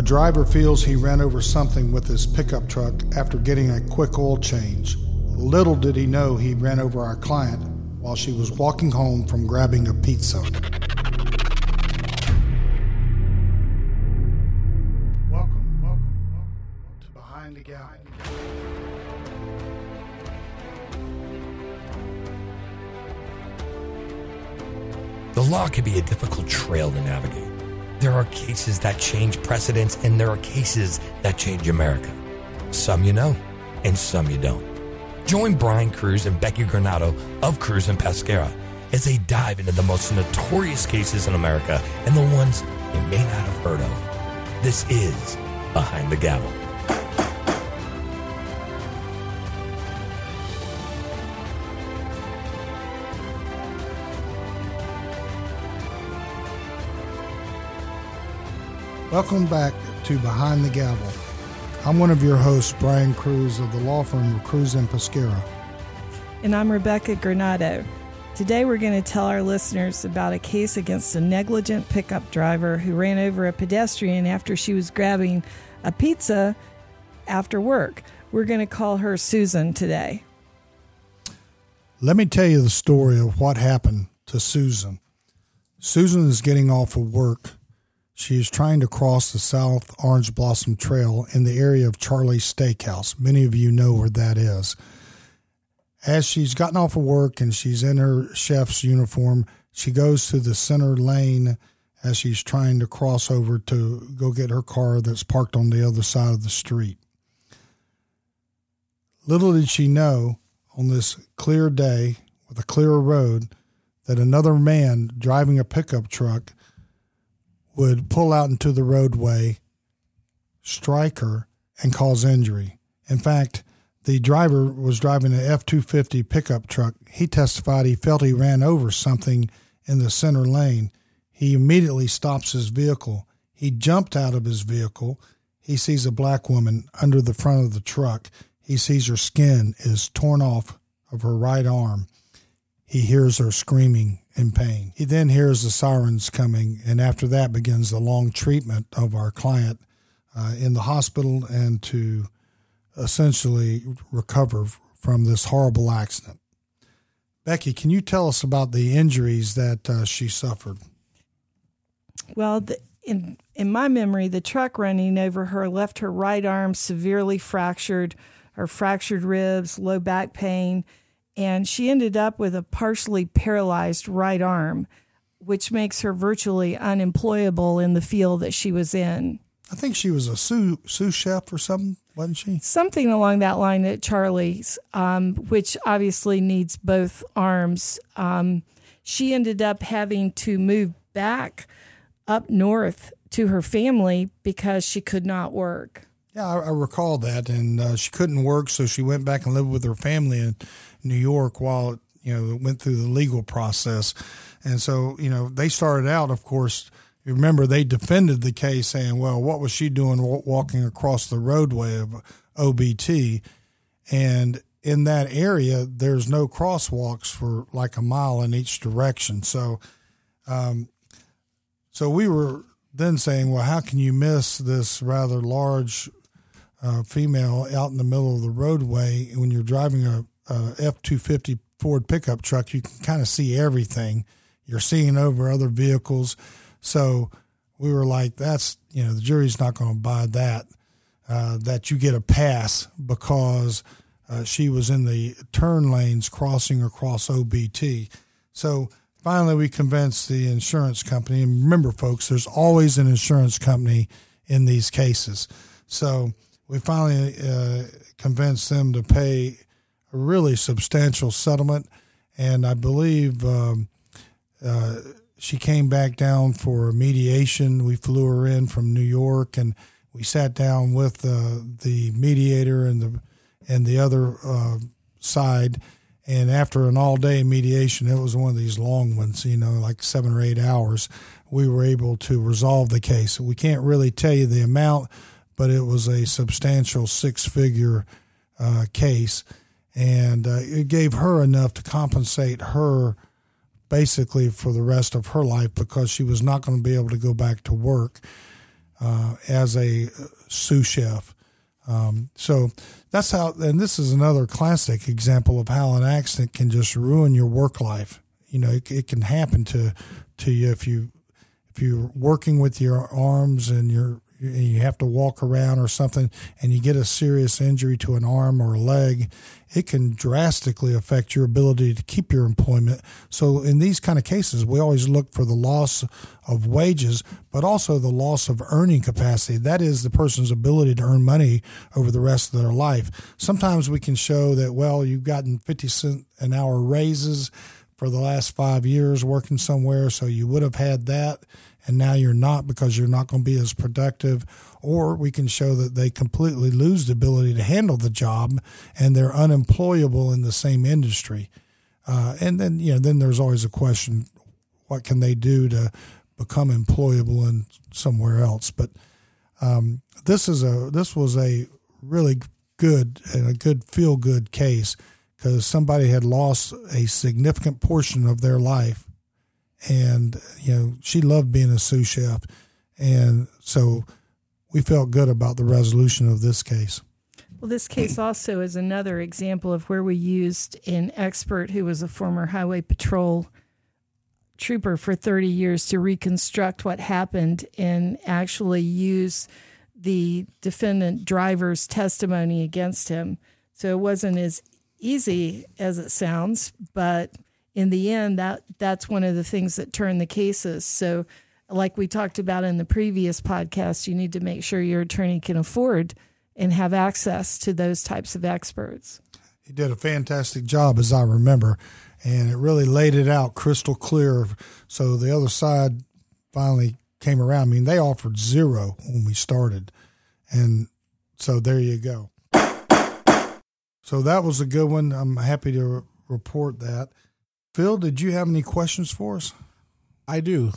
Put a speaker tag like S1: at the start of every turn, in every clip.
S1: A driver feels he ran over something with his pickup truck after getting a quick oil change. Little did he know he ran over our client while she was walking home from grabbing a pizza. Welcome, welcome, welcome to Behind the Gavel.
S2: The law can be a difficult trail to navigate. There are cases that change precedents, and there are cases that change America. Some you know, and some you don't. Join Brian Cruz and Becky Granado of Cruz and Pescara as they dive into the most notorious cases in America and the ones you may not have heard of. This is Behind the Gavel.
S1: Welcome back to Behind the Gavel. I'm one of your hosts, Brian Cruz of the law firm of Cruz and Pescara.
S3: And I'm Rebecca Granado. Today we're going to tell our listeners about a case against a negligent pickup driver who ran over a pedestrian after she was grabbing a pizza after work. We're going to call her Susan today.
S1: Let me tell you the story of what happened to Susan. Susan is getting off of work she is trying to cross the South Orange Blossom Trail in the area of Charlie's Steakhouse. Many of you know where that is. As she's gotten off of work and she's in her chef's uniform, she goes to the center lane as she's trying to cross over to go get her car that's parked on the other side of the street. Little did she know on this clear day with a clear road that another man driving a pickup truck would pull out into the roadway, strike her, and cause injury. In fact, the driver was driving an F 250 pickup truck. He testified he felt he ran over something in the center lane. He immediately stops his vehicle. He jumped out of his vehicle. He sees a black woman under the front of the truck. He sees her skin is torn off of her right arm. He hears her screaming in pain. He then hears the sirens coming, and after that begins the long treatment of our client uh, in the hospital and to essentially recover from this horrible accident. Becky, can you tell us about the injuries that uh, she suffered?
S3: Well, the, in in my memory, the truck running over her left her right arm severely fractured, her fractured ribs, low back pain, and she ended up with a partially paralyzed right arm, which makes her virtually unemployable in the field that she was in.
S1: I think she was a sous, sous chef or something, wasn't she?
S3: Something along that line at Charlie's, um, which obviously needs both arms. Um, she ended up having to move back up north to her family because she could not work.
S1: Yeah, I, I recall that, and uh, she couldn't work, so she went back and lived with her family in New York while you know it went through the legal process. And so, you know, they started out, of course. You remember they defended the case, saying, "Well, what was she doing walking across the roadway of OBT?" And in that area, there's no crosswalks for like a mile in each direction. So, um, so we were then saying, well, how can you miss this rather large uh, female out in the middle of the roadway when you're driving a F two fifty Ford pickup truck, you can kind of see everything. You're seeing over other vehicles, so we were like, "That's you know, the jury's not going to buy that. Uh, that you get a pass because uh, she was in the turn lanes crossing across OBT." So finally, we convinced the insurance company. And remember, folks, there's always an insurance company in these cases. So we finally uh, convinced them to pay a really substantial settlement, and I believe um, uh, she came back down for mediation. We flew her in from New York, and we sat down with uh, the mediator and the and the other uh, side. And after an all day mediation, it was one of these long ones, you know, like seven or eight hours. We were able to resolve the case. We can't really tell you the amount, but it was a substantial six figure uh, case and uh, it gave her enough to compensate her basically for the rest of her life because she was not going to be able to go back to work. uh, as a sous chef. Um, so that's how, and this is another classic example of how an accident can just ruin your work life. You know, it, it can happen to to you if you if you're working with your arms and you're you have to walk around or something and you get a serious injury to an arm or a leg, it can drastically affect your ability to keep your employment. So in these kind of cases, we always look for the loss of wages, but also the loss of earning capacity. That is the person's ability to earn money over the rest of their life. Sometimes we can show that, well, you've gotten 50 cent an hour raises for the last five years working somewhere, so you would have had that and now you're not because you're not going to be as productive. Or we can show that they completely lose the ability to handle the job and they're unemployable in the same industry. Uh, and then, you know, then there's always a question what can they do to become employable in somewhere else? But um, this is a this was a really good and a good feel good case because somebody had lost a significant portion of their life and you know she loved being a sous chef, and so we felt good about the resolution of this case.
S3: Well, this case also is another example of where we used an expert who was a former highway patrol trooper for 30 years to reconstruct what happened and actually use the defendant driver's testimony against him. So it wasn't as easy as it sounds, but in the end, that that's one of the things that turn the cases. So, like we talked about in the previous podcast, you need to make sure your attorney can afford and have access to those types of experts.
S1: He did a fantastic job, as I remember, and it really laid it out crystal clear. So the other side finally came around. I mean, they offered zero when we started, and so there you go. So that was a good one. I'm happy to report that. Phil, did you have any questions for us?
S4: I do.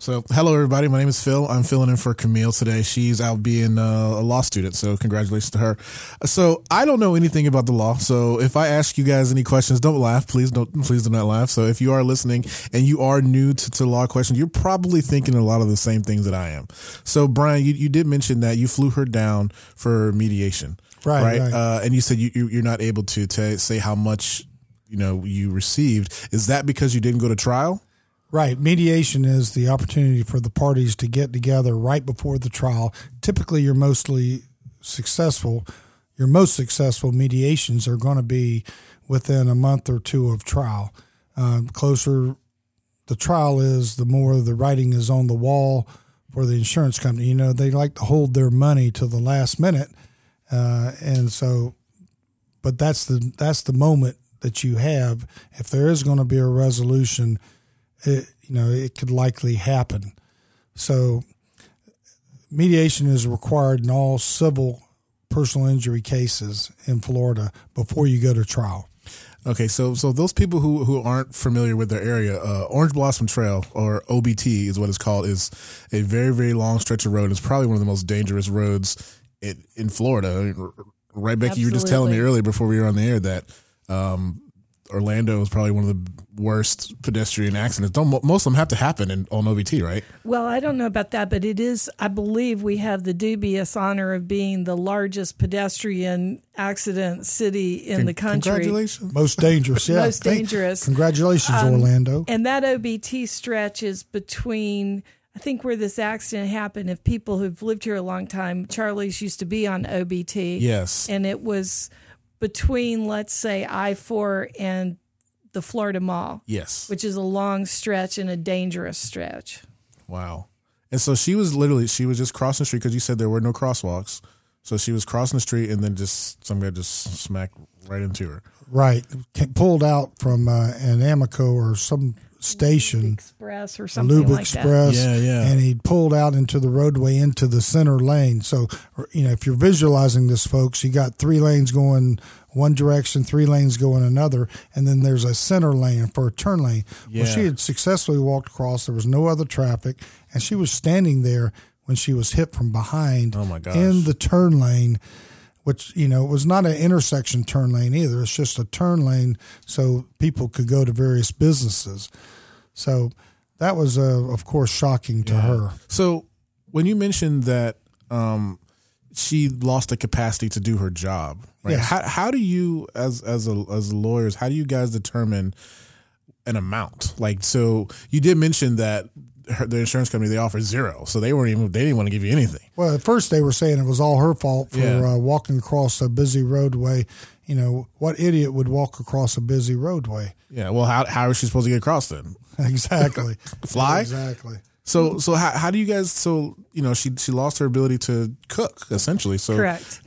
S4: So, hello everybody. My name is Phil. I'm filling in for Camille today. She's out being uh, a law student, so congratulations to her. So, I don't know anything about the law. So, if I ask you guys any questions, don't laugh. Please don't. Please do not laugh. So, if you are listening and you are new to, to law questions, you're probably thinking a lot of the same things that I am. So, Brian, you, you did mention that you flew her down for mediation,
S1: right? Right. right.
S4: Uh, and you said you, you are not able to, to say how much you know you received. Is that because you didn't go to trial?
S1: Right. Mediation is the opportunity for the parties to get together right before the trial. Typically, you're mostly successful. Your most successful mediations are going to be within a month or two of trial. Um, closer the trial is, the more the writing is on the wall for the insurance company. You know, they like to hold their money to the last minute, uh, and so, but that's the that's the moment that you have, if there is going to be a resolution, it, you know, it could likely happen. So, mediation is required in all civil personal injury cases in Florida before you go to trial.
S4: Okay, so so those people who, who aren't familiar with their area, uh, Orange Blossom Trail or OBT is what it's called, is a very very long stretch of road. It's probably one of the most dangerous roads in, in Florida. Right, Becky, Absolutely. you were just telling me earlier before we were on the air that um, Orlando is probably one of the worst pedestrian accidents. Don't most of them have to happen in on OBT, right?
S3: Well, I don't know about that, but it is. I believe we have the dubious honor of being the largest pedestrian accident city in Con- the country.
S1: Congratulations, most dangerous. Yeah,
S3: most dangerous.
S1: Congratulations, um, Orlando.
S3: And that OBT stretch is between. I think where this accident happened, if people who've lived here a long time, Charlie's used to be on OBT.
S4: Yes.
S3: And it was between, let's say, I 4 and the Florida Mall.
S4: Yes.
S3: Which is a long stretch and a dangerous stretch.
S4: Wow. And so she was literally, she was just crossing the street because you said there were no crosswalks. So she was crossing the street and then just some guy just smacked right into her.
S1: Right. Pulled out from uh, an Amoco or some station,
S3: Express or something Lube
S1: like Express,
S4: that. Yeah, yeah.
S1: And he pulled out into the roadway into the center lane. So, you know, if you're visualizing this, folks, you got three lanes going one direction, three lanes going another, and then there's a center lane for a turn lane. Yeah. Well, she had successfully walked across. There was no other traffic, and she was standing there when she was hit from behind
S4: oh my gosh.
S1: in the turn lane which you know was not an intersection turn lane either. It's just a turn lane so people could go to various businesses. So that was, uh, of course, shocking to yeah. her.
S4: So when you mentioned that um, she lost the capacity to do her job, right?
S1: Yes.
S4: How, how do you, as as a, as lawyers, how do you guys determine an amount? Like, so you did mention that her, the insurance company they offered zero, so they weren't even they didn't want to give you anything.
S1: Well, at first they were saying it was all her fault for
S4: Yeah.
S1: uh, walking across a busy roadway. You know, what idiot would walk across a busy roadway?
S4: Yeah. Well, how how is she supposed to get across then?
S1: Exactly.
S4: Fly?
S1: Exactly.
S4: So so how, how do you guys? So you know she she lost her ability to cook essentially. So
S3: Correct.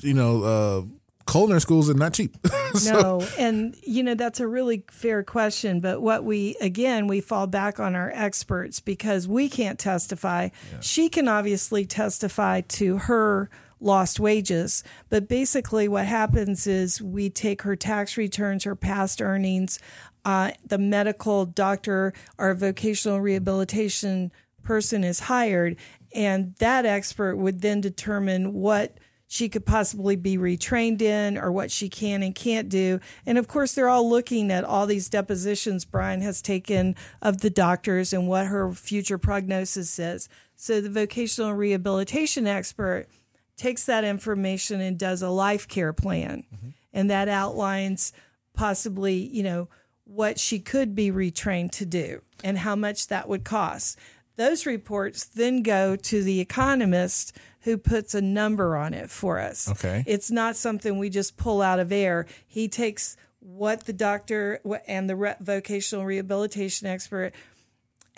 S4: you know, uh, culinary schools are not cheap.
S3: No, and you know that's a really fair question, but what we again we fall back on our experts because we can't testify. She can obviously testify to her lost wages, but basically what happens is we take her tax returns, her past earnings, uh, the medical doctor or vocational rehabilitation person is hired, and that expert would then determine what she could possibly be retrained in or what she can and can't do. And of course, they're all looking at all these depositions Brian has taken of the doctors and what her future prognosis is. So the vocational rehabilitation expert takes that information and does a life care plan. Mm-hmm. And that outlines possibly, you know, what she could be retrained to do and how much that would cost. Those reports then go to the economist who puts a number on it for us.
S4: Okay.
S3: It's not something we just pull out of air. He takes what the doctor and the re- vocational rehabilitation expert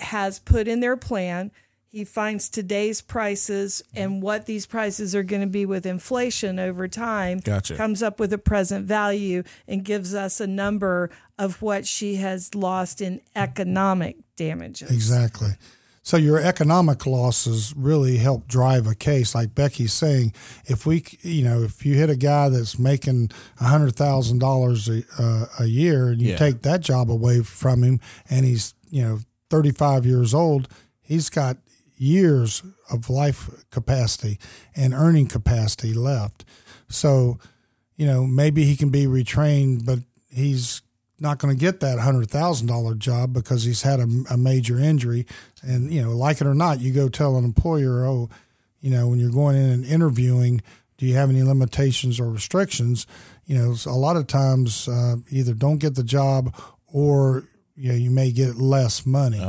S3: has put in their plan. He finds today's prices and what these prices are going to be with inflation over time.
S4: Gotcha.
S3: Comes up with a present value and gives us a number of what she has lost in economic damages.
S1: Exactly. So your economic losses really help drive a case. Like Becky's saying, if we, you know, if you hit a guy that's making a hundred thousand dollars a uh, a year, and you
S4: Yeah.
S1: take that job away from him, and he's, you know, thirty five years old, he's got years of life capacity and earning capacity left. So, you know, maybe he can be retrained, but he's not going to get that hundred thousand dollar job because he's had a, a major injury. And you know, like it or not, you go tell an employer, oh, you know, when you're going in and interviewing, do you have any limitations or restrictions? You know, a lot of times uh, either don't get the job or you know you may get less money.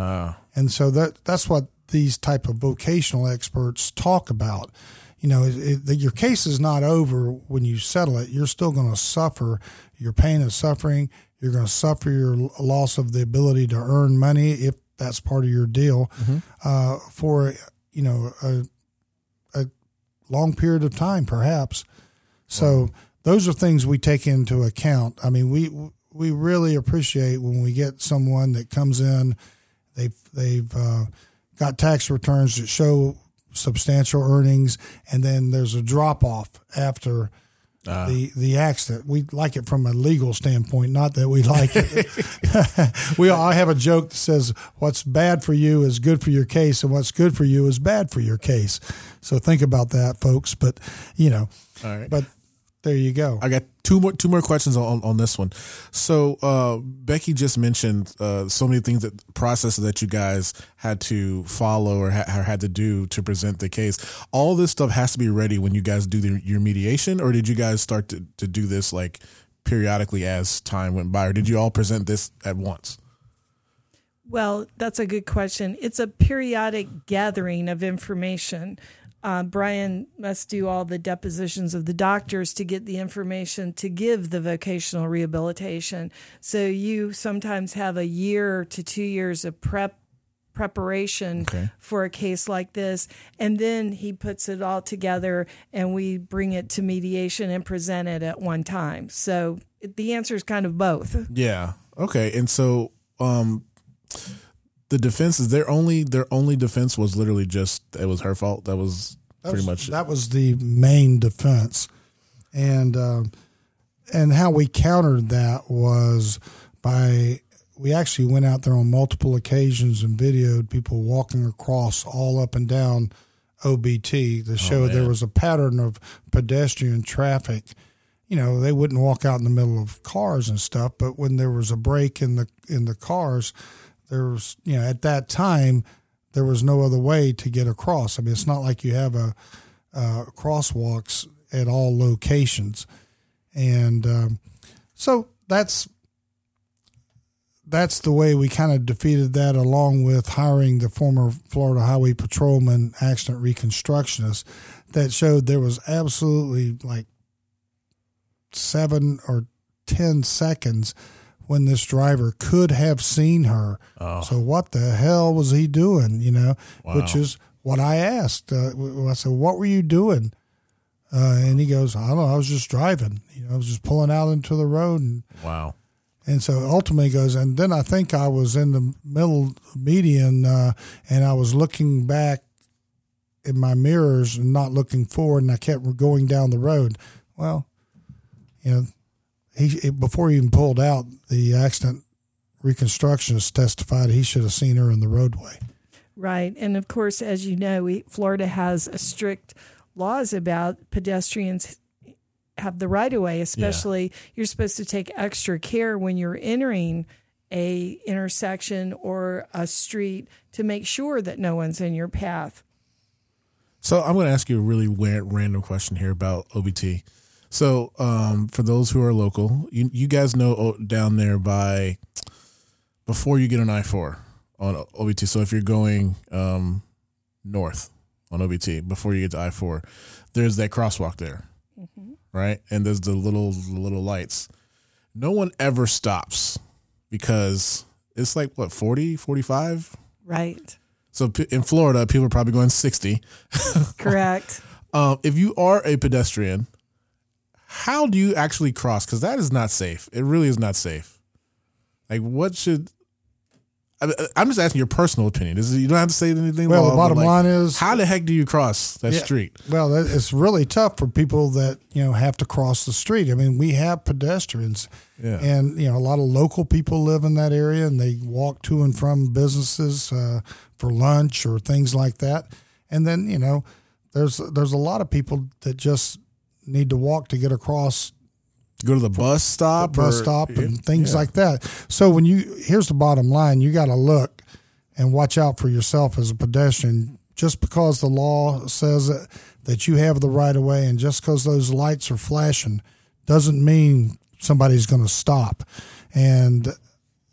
S1: and so that that's what these type of vocational experts talk about. You know, it, it, your case is not over when you settle it. You're still going to suffer your pain and suffering. You're going to suffer your loss of the ability to earn money if that's part of your deal uh, for you know a, a long period of time, perhaps. So those are things we take into account. I mean, we we really appreciate when we get someone that comes in, they've they've uh, got tax returns that show substantial earnings, and then there's a drop off after. Ah. the the accident. We like it from a legal standpoint, not that we like it. we I have a joke that says what's bad for you is good for your case, and what's good for you is bad for your case. So think about that, folks. But you know,
S4: All right.
S1: but there you go.
S4: I got two more two more questions on, on this one. So uh, Becky just mentioned uh, so many things that processes that you guys had to follow or, ha- or had to do to present the case. All this stuff has to be ready when you guys do the, your mediation, or did you guys start to, to do this like periodically as time went by, or did you all present this at once?
S3: Well, that's a good question. It's a periodic gathering of information. Uh, Brian must do all the depositions of the doctors to get the information to give the vocational rehabilitation. So you sometimes have a year to two years of prep preparation
S4: Okay.
S3: for a case like this and then he puts it all together and we bring it to mediation and present it at one time so the answer is kind of both
S4: Yeah. Okay. And so um the defense is their only their only defense was literally just it was her fault. That was
S1: That
S4: pretty
S1: was-
S4: much
S1: that was the main defense, and uh, and how we countered that was by we actually went out there on multiple occasions and videoed people walking across all up and down OBT to show there was a pattern of pedestrian traffic. You know, they wouldn't walk out in the middle of cars and stuff, but when there was a break in the in the cars, there was you know at that time there was no other way to get across. I mean, it's not like you have a uh, crosswalks at all locations, and um, so that's that's the way we kind of defeated that, along with hiring the former Florida Highway Patrolman accident reconstructionist that showed there was absolutely like seven or ten seconds when this driver could have seen her.
S4: Oh.
S1: So what the hell was he doing? You know,
S4: Wow.
S1: which is what I asked. Uh, I said, "What were you doing?" Uh, and he goes, "I don't know. I was just driving. You know, I was just pulling out into the road and."
S4: Wow.
S1: And so ultimately he goes, and then I think I was in the middle median uh, and I was looking back in my mirrors and not looking forward, and I kept going down the road. Well, you know, he before he even pulled out, the accident reconstructionist testified he should have seen her in the roadway.
S3: Right. And of course, as you know, we, Florida has a strict laws about pedestrians have the right of way, especially you're supposed to take extra care when you're entering a intersection or a street to make sure that no one's in your path.
S4: So I'm going to ask you a really random question here about OBT. So um, for those who are local, you, you guys know oh, down there by before you get an I four on OBT. So if you're going um, north on OBT before you get to I four, there's that crosswalk there, right? And there's the little the little lights. No one ever stops because it's like what 40, 45?
S3: Right.
S4: So p- in Florida, people are probably going 60.
S3: Correct.
S4: Um, if you are a pedestrian, how do you actually cross? Because that is not safe. It really is not safe. Like, what should? I, I'm just asking your personal opinion. Is, you don't have to say anything.
S1: Well,
S4: law,
S1: the bottom
S4: like,
S1: line is
S4: how the heck do you cross that
S1: Yeah.
S4: street?
S1: Well, it's really tough for people that you know have to cross the street. I mean, we have pedestrians,
S4: Yeah.
S1: and you know a lot of local people live in that area, and they walk to and from businesses uh, for lunch or things like that. And then you know, there's there's a lot of people that just need to walk to get across
S4: Go to the bus stop,
S1: bus
S4: or-
S1: stop and things
S4: yeah.
S1: like that. So when you here's the bottom line, you got to look and watch out for yourself as a pedestrian. Just because the law says that you have the right of way, and just because those lights are flashing, doesn't mean somebody's going to stop. And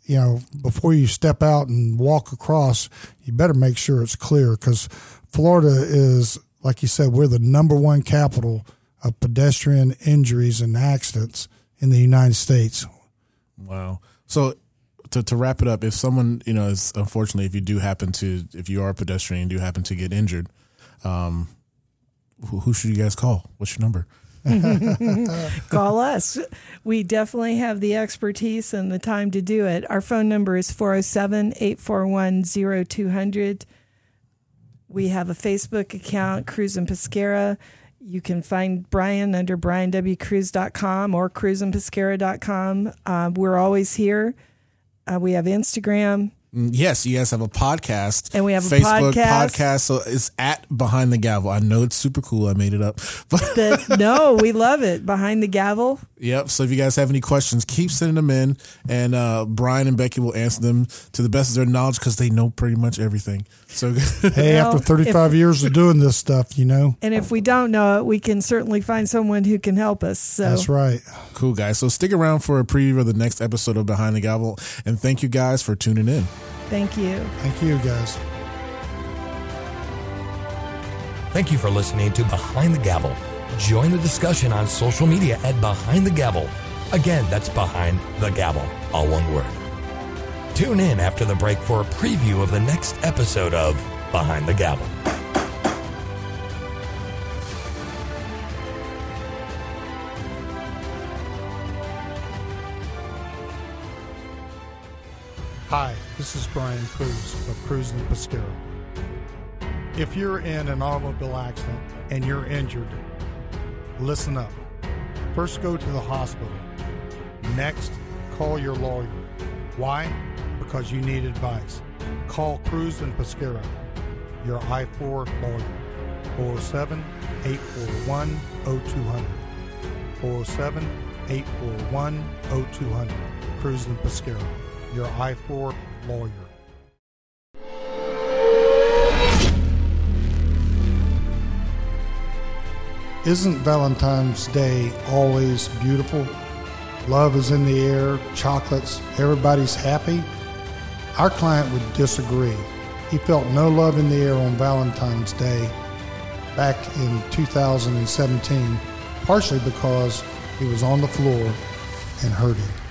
S1: you know, before you step out and walk across, you better make sure it's clear because Florida is, like you said, we're the number one capital of pedestrian injuries and accidents in the United States.
S4: Wow. So to, to wrap it up, if someone, you know, is unfortunately, if you do happen to, if you are a pedestrian and do happen to get injured, um, who, who should you guys call? What's your number?
S3: Call us. We definitely have the expertise and the time to do it. Our phone number is 407 841 0200. We have a Facebook account, Cruz and Pescara. You can find Brian under brianwcruz.com or cruzandpescara.com. Uh, we're always here. Uh, we have Instagram.
S4: Mm, Yes, you guys have a podcast.
S3: And we have a
S4: Facebook
S3: podcast.
S4: podcast. So it's at Behind the Gavel. I know it's super cool. I made it up. But
S3: The, no, we love it. Behind the gavel.
S4: yep. So if you guys have any questions, keep sending them in. And uh, Brian and Becky will answer them to the best of their knowledge because they know pretty much everything. So
S1: Hey,
S3: Well,
S1: after 35 years of doing this stuff, you know,
S3: And if we don't know it, we can certainly find someone who can help us. So
S1: that's right.
S4: cool, guys. So stick around for a preview of the next episode of Behind the Gavel. And thank you guys for tuning in.
S3: Thank you.
S1: Thank you, guys.
S2: Thank you for listening to Behind the Gavel. Join the discussion on social media at Behind the Gavel. Again, that's Behind the Gavel, all one word. Tune in after the break for a preview of the next episode of Behind the Gavel.
S1: Hi, this is Brian Cruz of Cruz and Pescara. If you're in an automobile accident and you're injured, listen up. First, go to the hospital. Next, call your lawyer. Why? Because you need advice. Call Cruz and Pescara, your I 4 lawyer. 407 841 0200. 407 841 0200. Cruz and Pescara, your I-4 lawyer. Isn't Valentine's Day always beautiful? Love is in the air, chocolates, everybody's happy. Our client would disagree. He felt no love in the air on Valentine's Day back in 2017, partially because he was on the floor and hurting.